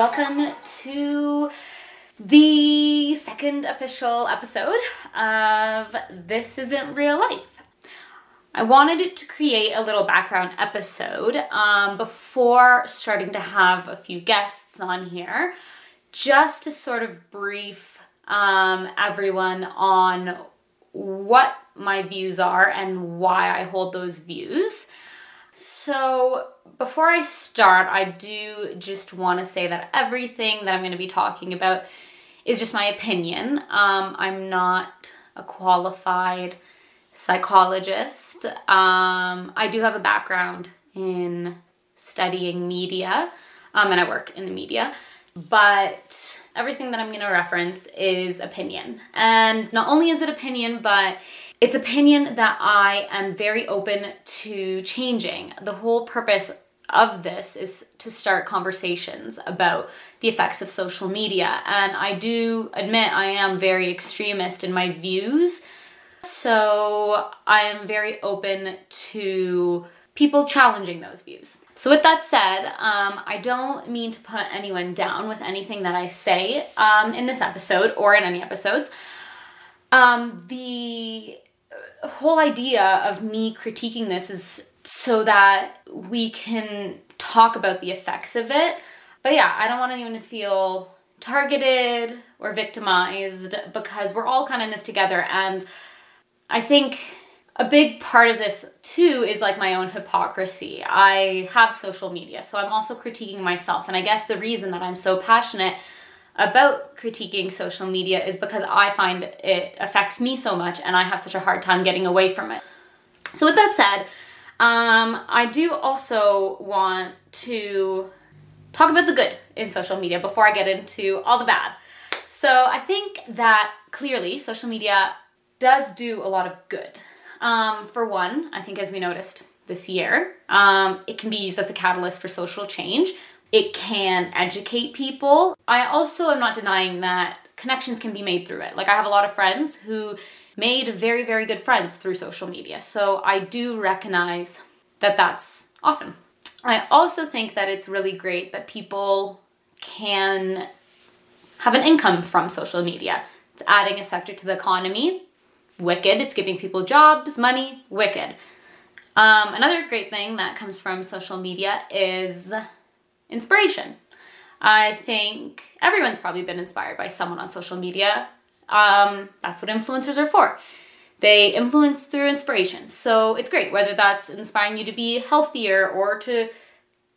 welcome to the second official episode of This Isn't Real Life. I wanted to create a little background episode um, before starting to have a few guests on here, just to sort of brief um, everyone on what my views are and why I hold those views. So, before I start, I do just want to say that everything that I'm going to be talking about is just my opinion. Um, I'm not a qualified psychologist. Um, I do have a background in studying media, um, and I work in the media, but everything that I'm going to reference is opinion. And not only is it opinion, but it's opinion that I am very open to changing. The whole purpose of this is to start conversations about the effects of social media. And I do admit I am very extremist in my views. So I am very open to people challenging those views. So, with that said, um, I don't mean to put anyone down with anything that I say um, in this episode or in any episodes. Um, the whole idea of me critiquing this is so that we can talk about the effects of it. But yeah, I don't want anyone to feel targeted or victimized because we're all kind of in this together. And I think a big part of this too is like my own hypocrisy. I have social media, so I'm also critiquing myself. And I guess the reason that I'm so passionate about critiquing social media is because I find it affects me so much and I have such a hard time getting away from it. So, with that said, um, I do also want to talk about the good in social media before I get into all the bad. So, I think that clearly social media does do a lot of good. Um, for one, I think as we noticed this year, um, it can be used as a catalyst for social change. It can educate people. I also am not denying that connections can be made through it. Like, I have a lot of friends who made very, very good friends through social media. So, I do recognize that that's awesome. I also think that it's really great that people can have an income from social media. It's adding a sector to the economy wicked. It's giving people jobs, money, wicked. Um, another great thing that comes from social media is inspiration. I think everyone's probably been inspired by someone on social media. Um, that's what influencers are for. They influence through inspiration. So it's great, whether that's inspiring you to be healthier or to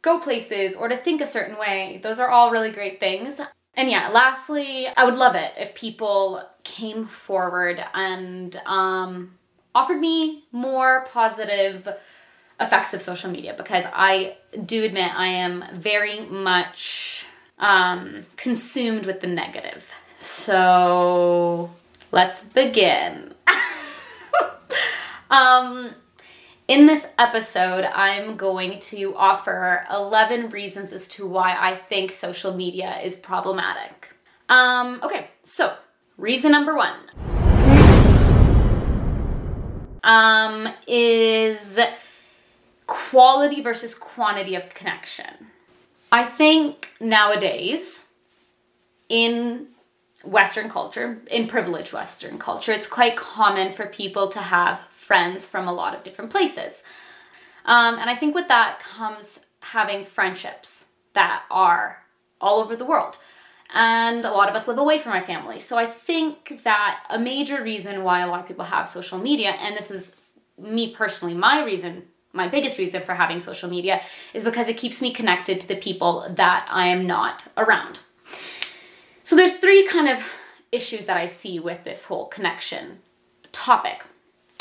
go places or to think a certain way. Those are all really great things. And yeah, lastly, I would love it if people came forward and um, offered me more positive effects of social media because I do admit I am very much um, consumed with the negative. So let's begin. um, in this episode, I'm going to offer 11 reasons as to why I think social media is problematic. Um, okay, so reason number one um, is quality versus quantity of connection. I think nowadays, in Western culture, in privileged Western culture, it's quite common for people to have friends from a lot of different places. Um, and I think with that comes having friendships that are all over the world. And a lot of us live away from our family. So I think that a major reason why a lot of people have social media, and this is me personally, my reason, my biggest reason for having social media, is because it keeps me connected to the people that I am not around. So there's three kind of issues that I see with this whole connection topic.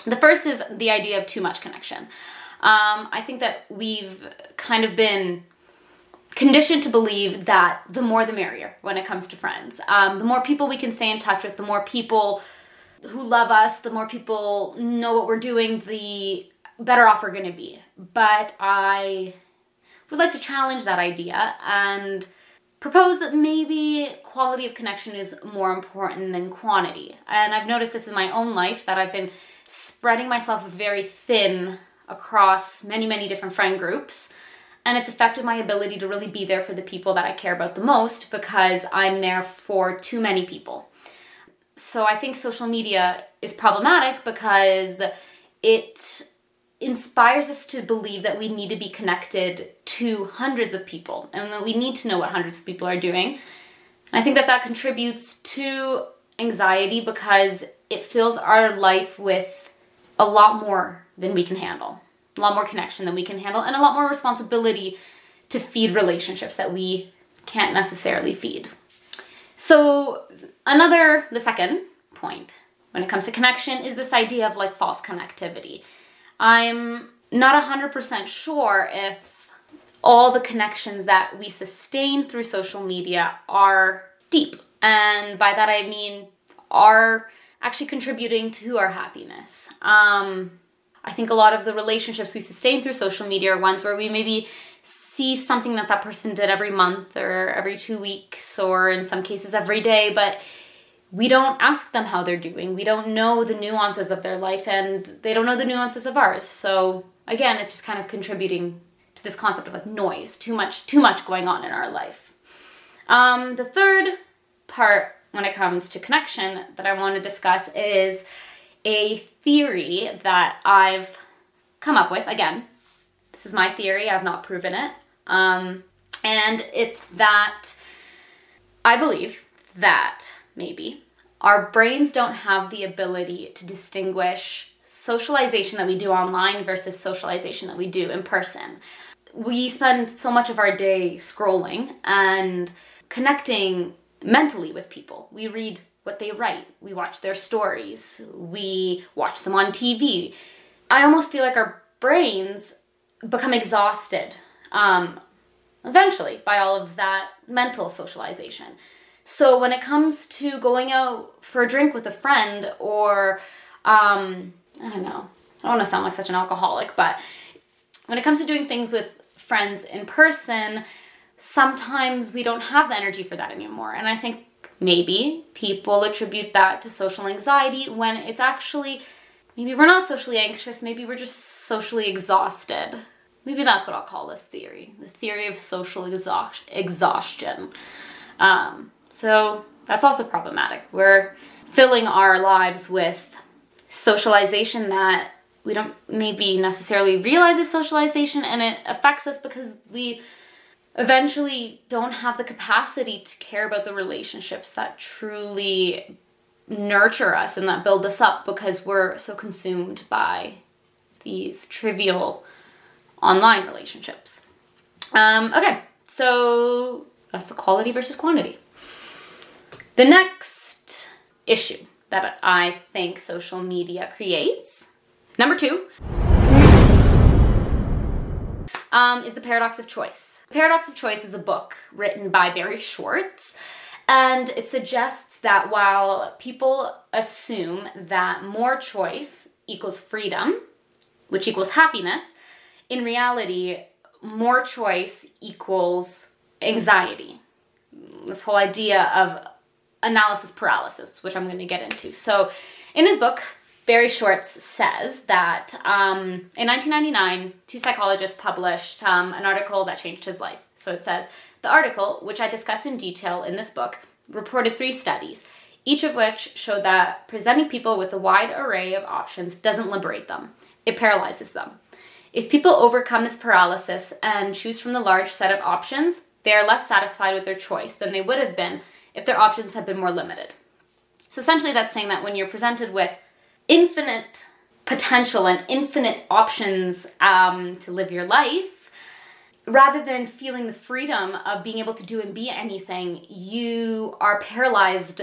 The first is the idea of too much connection. Um, I think that we've kind of been conditioned to believe that the more the merrier when it comes to friends. Um, the more people we can stay in touch with, the more people who love us, the more people know what we're doing, the better off we're going to be. But I would like to challenge that idea and propose that maybe quality of connection is more important than quantity. And I've noticed this in my own life that I've been spreading myself very thin across many, many different friend groups. and it's affected my ability to really be there for the people that I care about the most because I'm there for too many people. So I think social media is problematic because it inspires us to believe that we need to be connected to hundreds of people and that we need to know what hundreds of people are doing. And I think that that contributes to anxiety because it fills our life with a lot more than we can handle a lot more connection than we can handle, and a lot more responsibility to feed relationships that we can't necessarily feed. So, another, the second point when it comes to connection is this idea of like false connectivity. I'm not 100% sure if all the connections that we sustain through social media are deep. And by that I mean are actually contributing to our happiness. Um, I think a lot of the relationships we sustain through social media are ones where we maybe see something that that person did every month or every two weeks or in some cases every day, but we don't ask them how they're doing. We don't know the nuances of their life and they don't know the nuances of ours. So again, it's just kind of contributing to this concept of like noise, too much, too much going on in our life. Um, the third part when it comes to connection that I want to discuss is a theory that I've come up with. Again, this is my theory, I've not proven it. Um, and it's that I believe that maybe our brains don't have the ability to distinguish socialization that we do online versus socialization that we do in person. We spend so much of our day scrolling and connecting mentally with people. We read what they write. We watch their stories. We watch them on TV. I almost feel like our brains become exhausted um, eventually by all of that mental socialization. So when it comes to going out for a drink with a friend or, um, I don't know, I don't want to sound like such an alcoholic, but when it comes to doing things with friends in person, sometimes we don't have the energy for that anymore. And I think Maybe people attribute that to social anxiety when it's actually maybe we're not socially anxious, maybe we're just socially exhausted. Maybe that's what I'll call this theory the theory of social exhaust- exhaustion. Um, so that's also problematic. We're filling our lives with socialization that we don't maybe necessarily realize is socialization and it affects us because we eventually don't have the capacity to care about the relationships that truly nurture us and that build us up because we're so consumed by these trivial online relationships. Um, okay, so that's the quality versus quantity. The next issue that I think social media creates, number two, um, is The Paradox of Choice. Paradox of Choice is a book written by Barry Schwartz, and it suggests that while people assume that more choice equals freedom, which equals happiness, in reality, more choice equals anxiety. This whole idea of analysis paralysis, which I'm going to get into. So, in his book, Barry Schwartz says that um, in 1999, two psychologists published um, an article that changed his life. So it says the article, which I discuss in detail in this book, reported three studies, each of which showed that presenting people with a wide array of options doesn't liberate them, it paralyzes them. If people overcome this paralysis and choose from the large set of options, they are less satisfied with their choice than they would have been if their options had been more limited. So essentially, that's saying that when you're presented with infinite potential and infinite options um, to live your life, rather than feeling the freedom of being able to do and be anything, you are paralyzed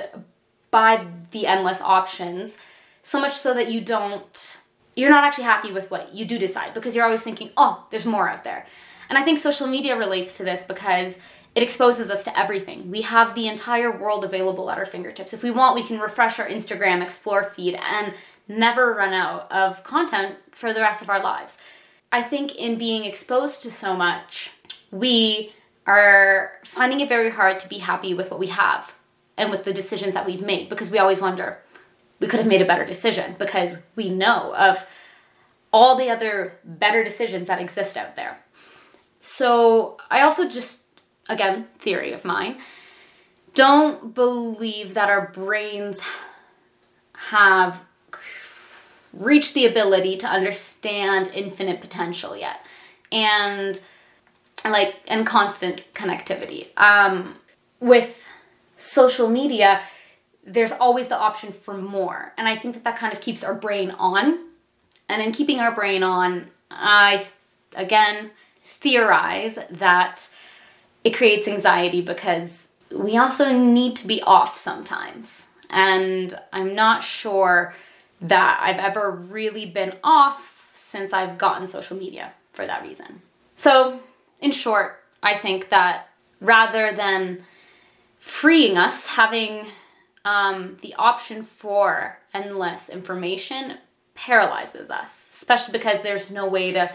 by the endless options, so much so that you don't, you're not actually happy with what you do decide because you're always thinking, oh, there's more out there. And I think social media relates to this because it exposes us to everything. We have the entire world available at our fingertips. If we want, we can refresh our Instagram Explore feed and never run out of content for the rest of our lives. I think in being exposed to so much, we are finding it very hard to be happy with what we have and with the decisions that we've made because we always wonder we could have made a better decision because we know of all the other better decisions that exist out there. So I also just, again, theory of mine, don't believe that our brains have reached the ability to understand infinite potential yet. And like and constant connectivity. Um, with social media, there's always the option for more. And I think that that kind of keeps our brain on. And in keeping our brain on, I again theorize that it creates anxiety because we also need to be off sometimes. And I'm not sure that I've ever really been off since I've gotten social media for that reason. So, in short, I think that rather than freeing us, having um, the option for endless information paralyzes us, especially because there's no way to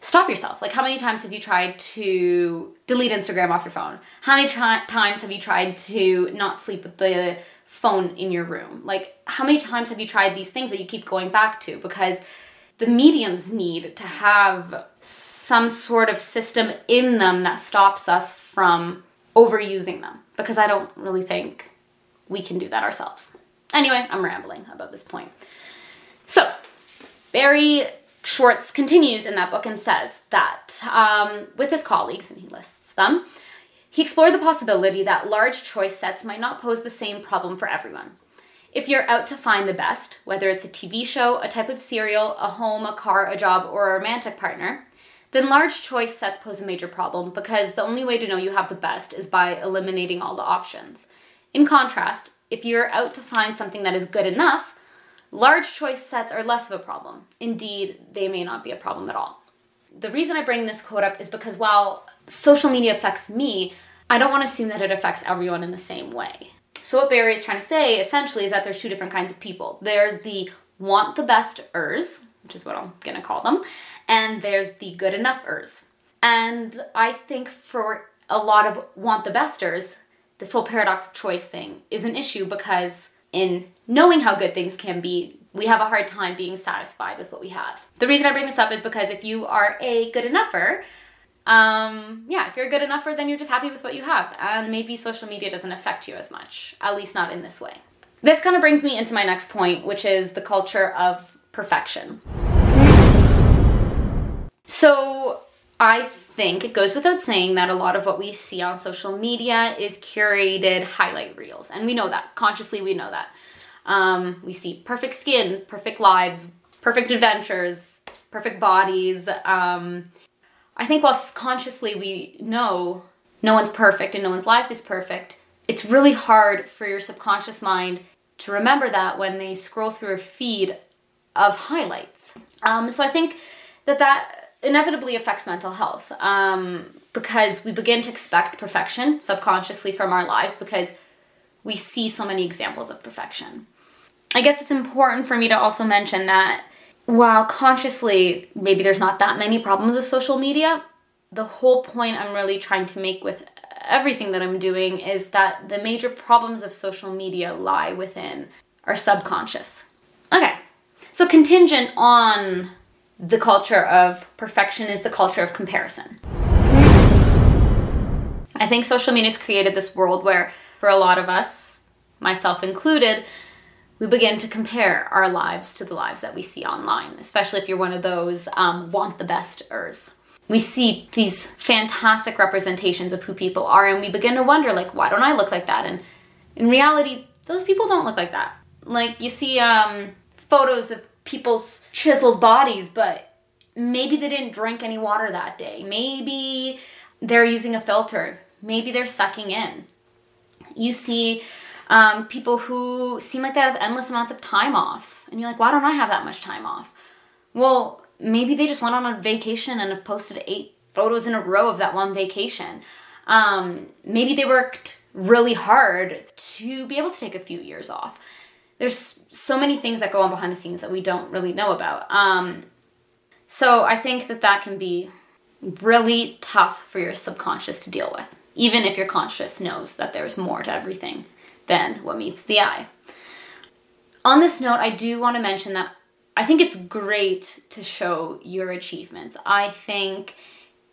stop yourself. Like, how many times have you tried to delete Instagram off your phone? How many times have you tried to not sleep with the phone in your room? Like, how many times have you tried these things that you keep going back to? Because the mediums need to have some sort of system in them that stops us from overusing them because I don't really think we can do that ourselves. Anyway, I'm rambling about this point. So, Barry Schwartz continues in that book and says that um, with his colleagues, and he lists them, he explored the possibility that large choice sets might not pose the same problem for everyone. If you're out to find the best, whether it's a TV show, a type of cereal, a home, a car, a job, or a romantic partner, then large choice sets pose a major problem because the only way to know you have the best is by eliminating all the options. In contrast, if you're out to find something that is good enough, large choice sets are less of a problem. Indeed, they may not be a problem at all. The reason I bring this quote up is because while social media affects me, I don't want to assume that it affects everyone in the same way. So, what Barry is trying to say essentially is that there's two different kinds of people there's the want the best ers, which is what I'm gonna call them, and there's the good enough ers. And I think for a lot of want the besters, this whole paradox of choice thing is an issue because in knowing how good things can be, we have a hard time being satisfied with what we have. The reason I bring this up is because if you are a good enougher, um, yeah, if you're a good enougher, then you're just happy with what you have. And maybe social media doesn't affect you as much, at least not in this way. This kind of brings me into my next point, which is the culture of perfection. So I think it goes without saying that a lot of what we see on social media is curated highlight reels. And we know that. Consciously, we know that. Um, we see perfect skin, perfect lives, perfect adventures, perfect bodies. Um, I think whilst consciously we know no one's perfect and no one's life is perfect, it's really hard for your subconscious mind to remember that when they scroll through a feed of highlights. Um, so I think that that inevitably affects mental health um, because we begin to expect perfection subconsciously from our lives because we see so many examples of perfection. I guess it's important for me to also mention that while consciously maybe there's not that many problems with social media, the whole point I'm really trying to make with everything that I'm doing is that the major problems of social media lie within our subconscious. Okay, so contingent on the culture of perfection is the culture of comparison. I think social media has created this world where, for a lot of us, myself included, we begin to compare our lives to the lives that we see online, especially if you're one of those um, want the besters. We see these fantastic representations of who people are, and we begin to wonder, like, why don't I look like that? And in reality, those people don't look like that. Like, you see um, photos of people's chiseled bodies, but maybe they didn't drink any water that day. Maybe they're using a filter. Maybe they're sucking in. You see um, people who seem like they have endless amounts of time off. And you're like, why don't I have that much time off? Well, maybe they just went on a vacation and have posted eight photos in a row of that one vacation. Um, maybe they worked really hard to be able to take a few years off. There's so many things that go on behind the scenes that we don't really know about. Um, so I think that that can be really tough for your subconscious to deal with, even if your conscious knows that there's more to everything than what meets the eye. On this note, I do want to mention that I think it's great to show your achievements. I think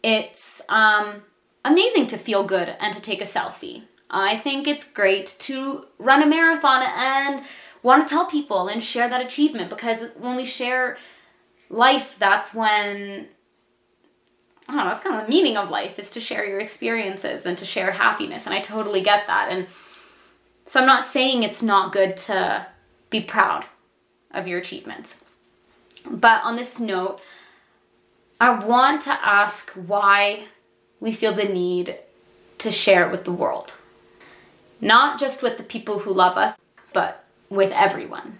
it's um, amazing to feel good and to take a selfie. I think it's great to run a marathon and want to tell people and share that achievement because when we share life, that's when I don't know, that's kind of the meaning of life is to share your experiences and to share happiness. And I totally get that. And so I'm not saying it's not good to be proud of your achievements. But on this note, I want to ask why we feel the need to share it with the world. Not just with the people who love us, but with everyone.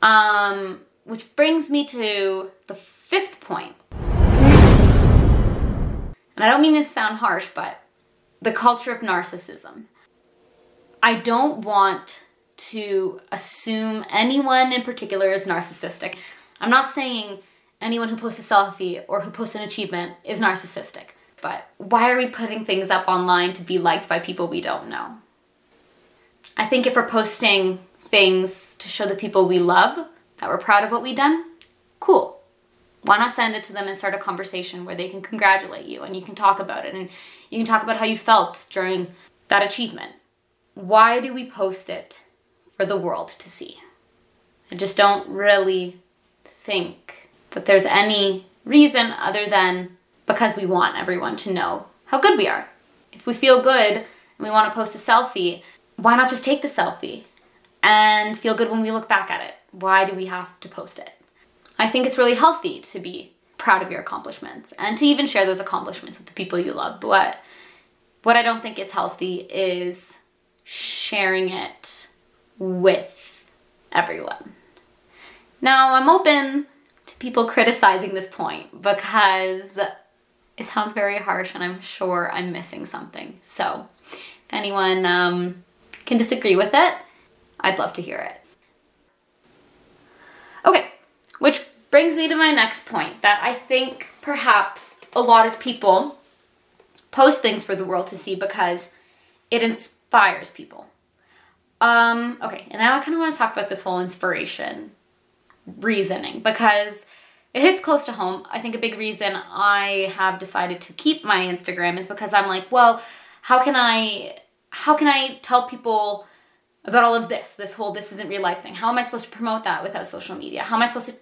Um, which brings me to the fifth point. And I don't mean to sound harsh, but the culture of narcissism. I don't want to assume anyone in particular is narcissistic. I'm not saying anyone who posts a selfie or who posts an achievement is narcissistic, but why are we putting things up online to be liked by people we don't know? I think if we're posting things to show the people we love that we're proud of what we've done, cool. Why not send it to them and start a conversation where they can congratulate you and you can talk about it and you can talk about how you felt during that achievement? Why do we post it for the world to see? I just don't really think that there's any reason other than because we want everyone to know how good we are. If we feel good and we want to post a selfie, why not just take the selfie and feel good when we look back at it? Why do we have to post it? I think it's really healthy to be proud of your accomplishments and to even share those accomplishments with the people you love. But what I don't think is healthy is sharing it with everyone. Now, I'm open to people criticizing this point because it sounds very harsh and I'm sure I'm missing something. So, if anyone um, can disagree with it, I'd love to hear it. Okay, which brings me to my next point that I think perhaps a lot of people post things for the world to see because it inspires people. Um, okay, and now I kind of want to talk about this whole inspiration reasoning because it hits close to home. I think a big reason I have decided to keep my Instagram is because I'm like, well, how can I how can I tell people about all of this, this whole this isn't real life thing? How am I supposed to promote that without social media? How am I supposed to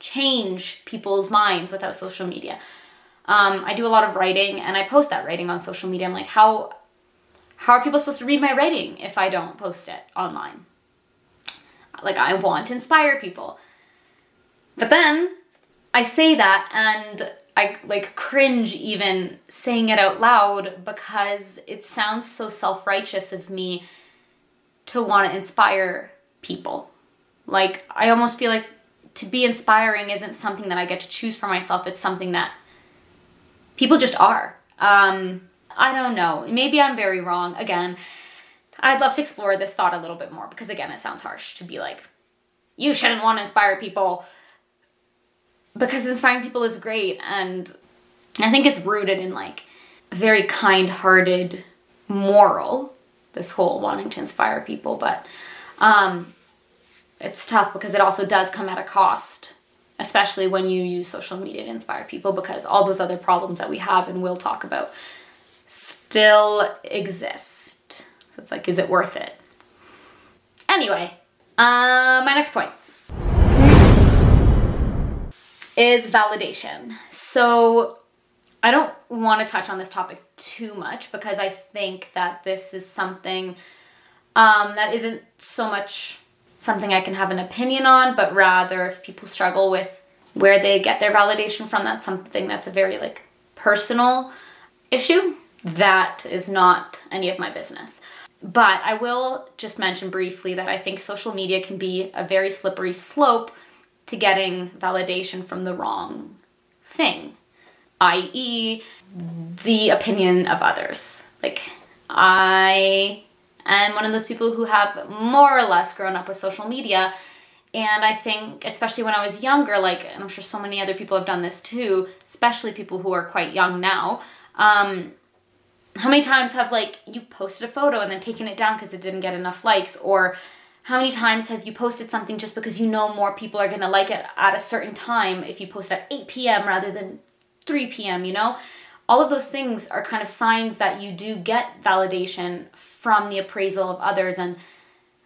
change people's minds without social media? Um, I do a lot of writing and I post that writing on social media. I'm like, how how are people supposed to read my writing if I don't post it online? Like I want to inspire people. But then I say that and I like cringe even saying it out loud because it sounds so self righteous of me to want to inspire people. Like, I almost feel like to be inspiring isn't something that I get to choose for myself, it's something that people just are. Um, I don't know. Maybe I'm very wrong. Again, I'd love to explore this thought a little bit more because, again, it sounds harsh to be like, you shouldn't want to inspire people because inspiring people is great and I think it's rooted in like a very kind-hearted moral this whole wanting to inspire people but um it's tough because it also does come at a cost especially when you use social media to inspire people because all those other problems that we have and will talk about still exist so it's like is it worth it anyway uh, my next point is validation. So I don't want to touch on this topic too much because I think that this is something um, that isn't so much something I can have an opinion on, but rather if people struggle with where they get their validation from, that's something that's a very like personal issue. That is not any of my business. But I will just mention briefly that I think social media can be a very slippery slope to getting validation from the wrong thing, i.e., the opinion of others. Like, I am one of those people who have more or less grown up with social media. And I think, especially when I was younger, like, and I'm sure so many other people have done this too, especially people who are quite young now. Um, how many times have like you posted a photo and then taken it down because it didn't get enough likes, or how many times have you posted something just because you know more people are gonna like it at a certain time if you post at 8 p.m. rather than 3 p.m., you know? all of those things are kind of signs that you do get validation from the appraisal of others. And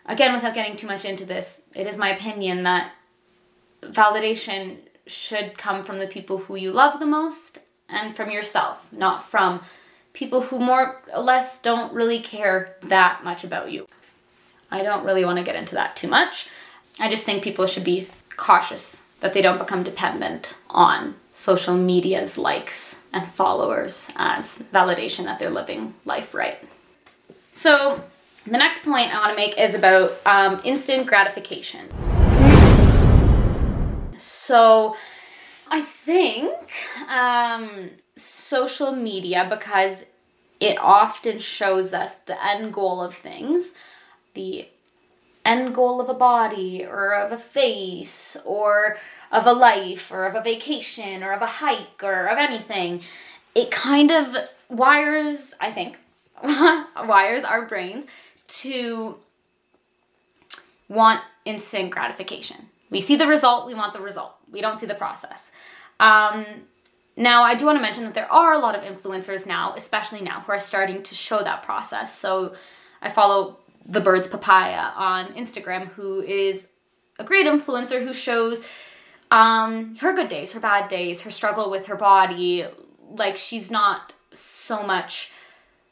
again, without getting too much into this, it is my opinion that validation should come from the people who you love the most and from yourself, not from people who more or less don't really care that much about you. I don't really want to get into that too much. I just think people should be cautious that they don't become dependent on social media's likes and followers as validation that they're living life right. So, the next point I want to make is about um, instant gratification. So, I think um, social media, because it often shows us the end goal of things, the end goal of a body or of a face or of a life or of a vacation or of a hike or of anything, it kind of wires, I think, wires our brains to want instant gratification. We see the result, we want the result. We don't see the process. Um, now, I do want to mention that there are a lot of influencers now, especially now, who are starting to show that process. So I follow the Birds Papaya on Instagram, who is a great influencer who shows um, her good days, her bad days, her struggle with her body. Like she's not so much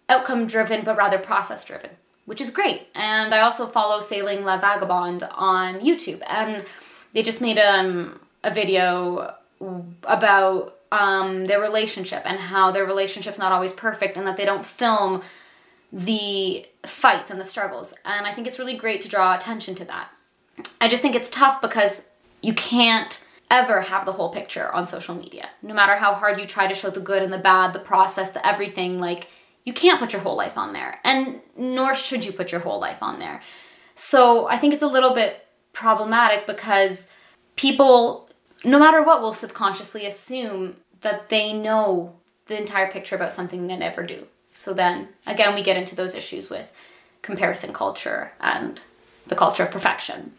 outcome driven, but rather process driven, which is great. And I also follow Sailing La Vagabonde on YouTube, and they just made um, a video about um, their relationship and how their relationship's not always perfect and that they don't film the fights and the struggles. And I think it's really great to draw attention to that. I just think it's tough because you can't ever have the whole picture on social media. No matter how hard you try to show the good and the bad, the process, the everything, like you can't put your whole life on there. And nor should you put your whole life on there. So I think it's a little bit problematic because people, no matter what, will subconsciously assume that they know the entire picture about something they never do. So then again, we get into those issues with comparison culture and the culture of perfection.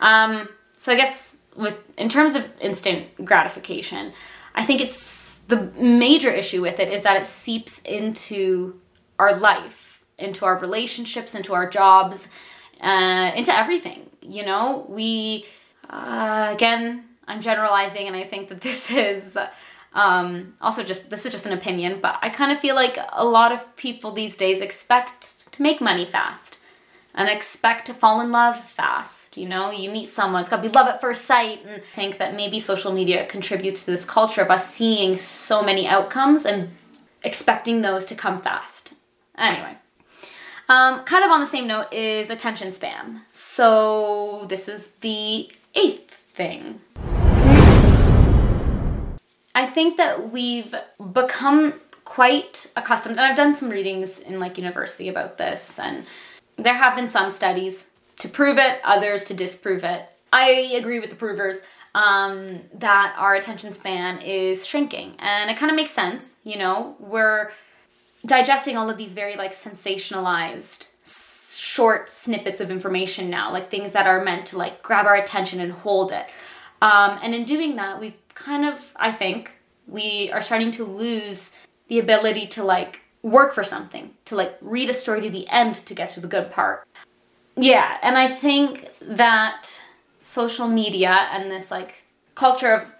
Um, so I guess with in terms of instant gratification, I think it's the major issue with it is that it seeps into our life, into our relationships, into our jobs, uh, into everything. You know, we uh, again, I'm generalizing, and I think that this is. Um, also, just this is just an opinion, but I kind of feel like a lot of people these days expect to make money fast and expect to fall in love fast. You know, you meet someone, it's got to be love at first sight, and think that maybe social media contributes to this culture of us seeing so many outcomes and expecting those to come fast. Anyway. Um, kind of on the same note is attention span. So, this is the eighth thing. I think that we've become quite accustomed, and I've done some readings in like university about this, and there have been some studies to prove it, others to disprove it. I agree with the provers um, that our attention span is shrinking. And it kind of makes sense, you know, we're digesting all of these very like sensationalized short snippets of information now, like things that are meant to like grab our attention and hold it. Um, and in doing that, we've kind of, I think, we are starting to lose the ability to like work for something, to like read a story to the end to get to the good part. Yeah, and I think that social media and this like culture of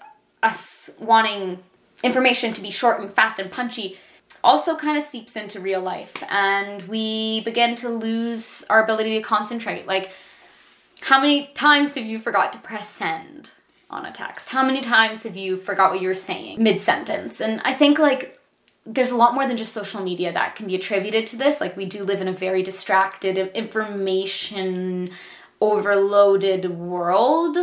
us wanting information to be short and fast and punchy also kind of seeps into real life and we begin to lose our ability to concentrate. Like, how many times have you forgot to press send on a text? How many times have you forgot what you were saying mid sentence? And I think like there's a lot more than just social media that can be attributed to this. Like, we do live in a very distracted, information overloaded world.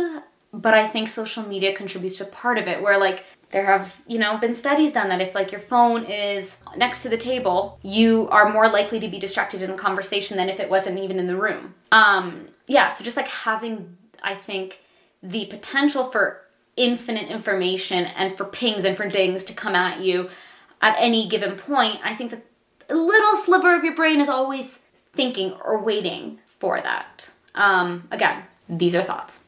But I think social media contributes to part of it where, like, there have, you know, been studies done that if like your phone is next to the table, you are more likely to be distracted in a conversation than if it wasn't even in the room. Um, yeah, so just like having, I think, the potential for infinite information and for pings and for dings to come at you at any given point, I think that a little sliver of your brain is always thinking or waiting for that. Um, again, these are thoughts.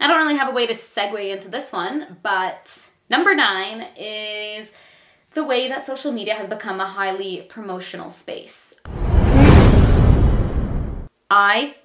I don't really have a way to segue into this one, but number nine is the way that social media has become a highly promotional space. I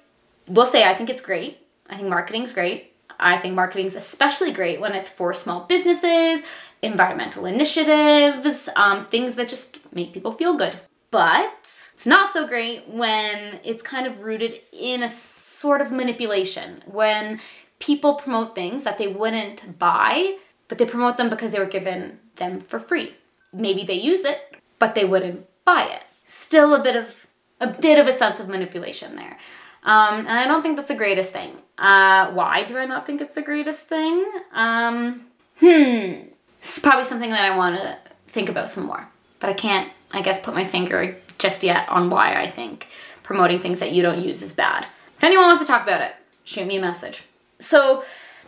will say I think it's great. I think marketing's great. I think marketing is especially great when it's for small businesses, environmental initiatives, um, things that just make people feel good. But it's not so great when it's kind of rooted in a sort of manipulation, when people promote things that they wouldn't buy, but they promote them because they were given them for free. Maybe they use it, but they wouldn't buy it. Still a bit of a bit of a sense of manipulation there. Um, and I don't think that's the greatest thing. Uh, why do I not think it's the greatest thing? Um, hmm. Is probably something that I want to think about some more. But I can't, I guess, put my finger just yet on why I think promoting things that you don't use is bad. If anyone wants to talk about it, shoot me a message. So,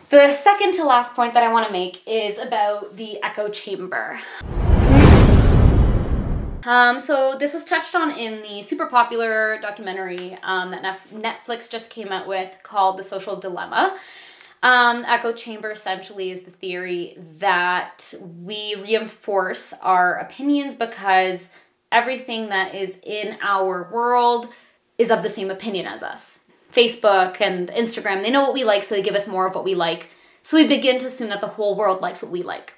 the second to last point that I want to make is about the echo chamber. Um, so this was touched on in the super popular documentary um, that Netflix just came out with called The Social Dilemma. Um, echo chamber essentially is the theory that we reinforce our opinions because everything that is in our world is of the same opinion as us. Facebook and Instagram, they know what we like, so they give us more of what we like. So we begin to assume that the whole world likes what we like.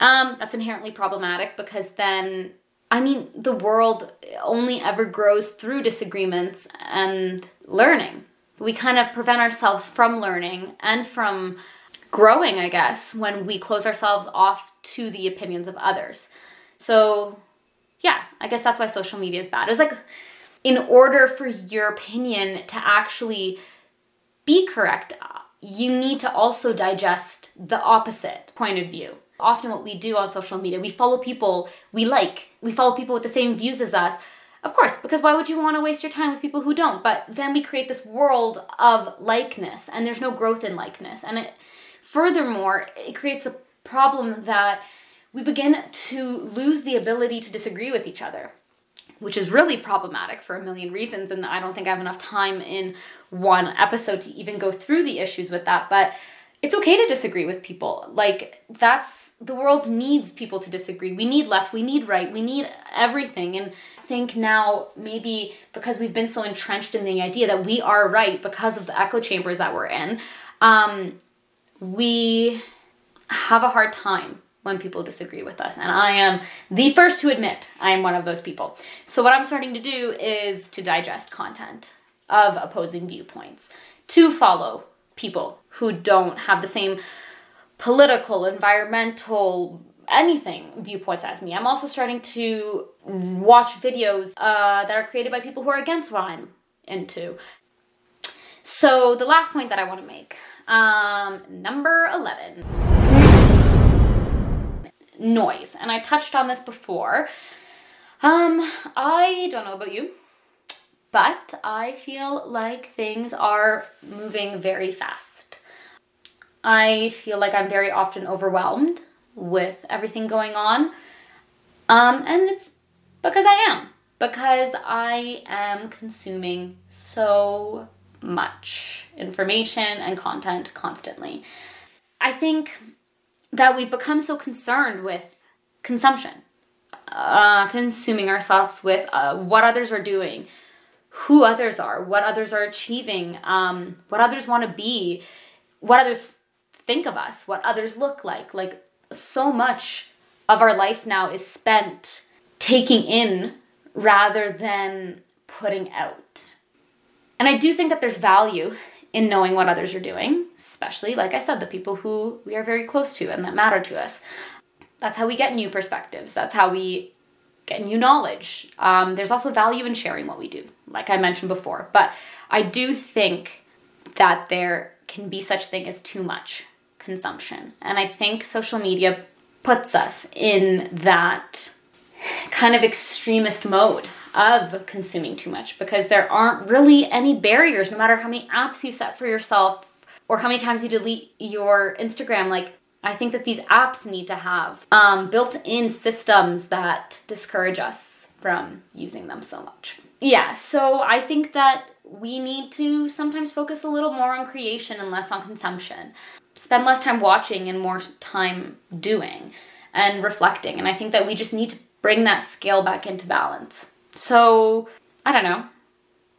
Um, that's inherently problematic because then I mean, the world only ever grows through disagreements and learning. We kind of prevent ourselves from learning and from growing, I guess, when we close ourselves off to the opinions of others. So, yeah, I guess that's why social media is bad. It's like, in order for your opinion to actually be correct, you need to also digest the opposite point of view often what we do on social media. We follow people we like, we follow people with the same views as us. Of course, because why would you want to waste your time with people who don't? But then we create this world of likeness, and there's no growth in likeness. And it, furthermore, it creates a problem that we begin to lose the ability to disagree with each other, which is really problematic for a million reasons. And I don't think I have enough time in one episode to even go through the issues with that. But it's okay to disagree with people. Like that's the world needs people to disagree. We need left, we need right, we need everything. And I think now maybe because we've been so entrenched in the idea that we are right because of the echo chambers that we're in, um, we have a hard time when people disagree with us. And I am the first to admit I am one of those people. So, what I'm starting to do is to digest content of opposing viewpoints, to follow people who don't have the same political, environmental, anything viewpoints as me. I'm also starting to watch videos uh, that are created by people who are against what I'm into. So, the last point that I want to make um, number 11 noise. And I touched on this before. Um, I don't know about you, but I feel like things are moving very fast. I feel like I'm very often overwhelmed with everything going on. Um, and it's because I am. Because I am consuming so much information and content constantly. I think that we've become so concerned with consumption, uh, consuming ourselves with uh, what others are doing, who others are, what others are achieving, um, what others want to be, what others think of us, what others look like. Like, so much of our life now is spent taking in rather than putting out. And I do think that there's value in knowing what others are doing, especially, like I said, the people who we are very close to and that matter to us. That's how we get new perspectives. That's how we get new knowledge. Um, there's also value in sharing what we do, like I mentioned before. But I do think that there can be such thing as too much consumption. And I think social media puts us in that kind of extremist mode of consuming too much because there aren't really any barriers no matter how many apps you set for yourself or how many times you delete your Instagram like I think that these apps need to have um, built in systems that discourage us from using them so much. Yeah, so I think that we need to sometimes focus a little more on creation and less on consumption. Spend less time watching and more time doing. and reflecting. And I think that we just need to bring that scale back into balance. So, I don't know.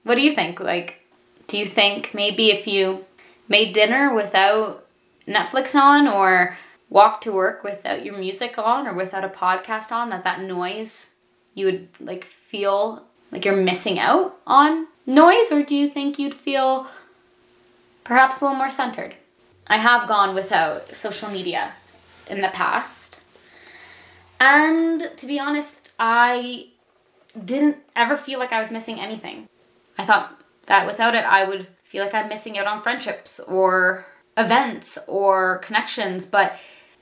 What do you think? Like, do you think maybe if you made dinner without Netflix on or walk to work without your music on or without a podcast on that that noise you would like feel like you're missing out on noise or do you think you'd feel perhaps a little more centered? I have gone without social media in the past. And to be honest, I didn't ever feel like I was missing anything. I thought that without it, I would feel like I'm missing out on friendships or events or connections, but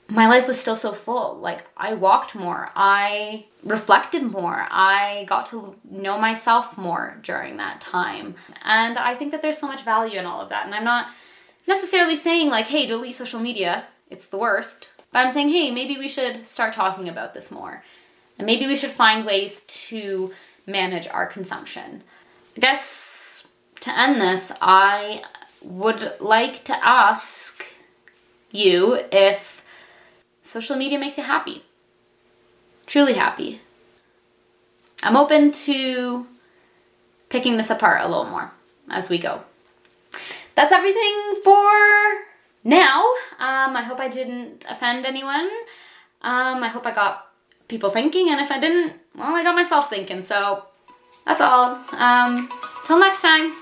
my life was still so full. Like, I walked more, I reflected more, I got to know myself more during that time. And I think that there's so much value in all of that. And I'm not necessarily saying, like, hey, delete social media, it's the worst. But I'm saying, hey, maybe we should start talking about this more. And maybe we should find ways to manage our consumption. I guess to end this, I would like to ask you if social media makes you happy. Truly happy. I'm open to picking this apart a little more as we go. That's everything for now. Um, I hope I didn't offend anyone. Um, I hope I got people thinking, and if I didn't, well, I got myself thinking. So that's all. Um, till next time.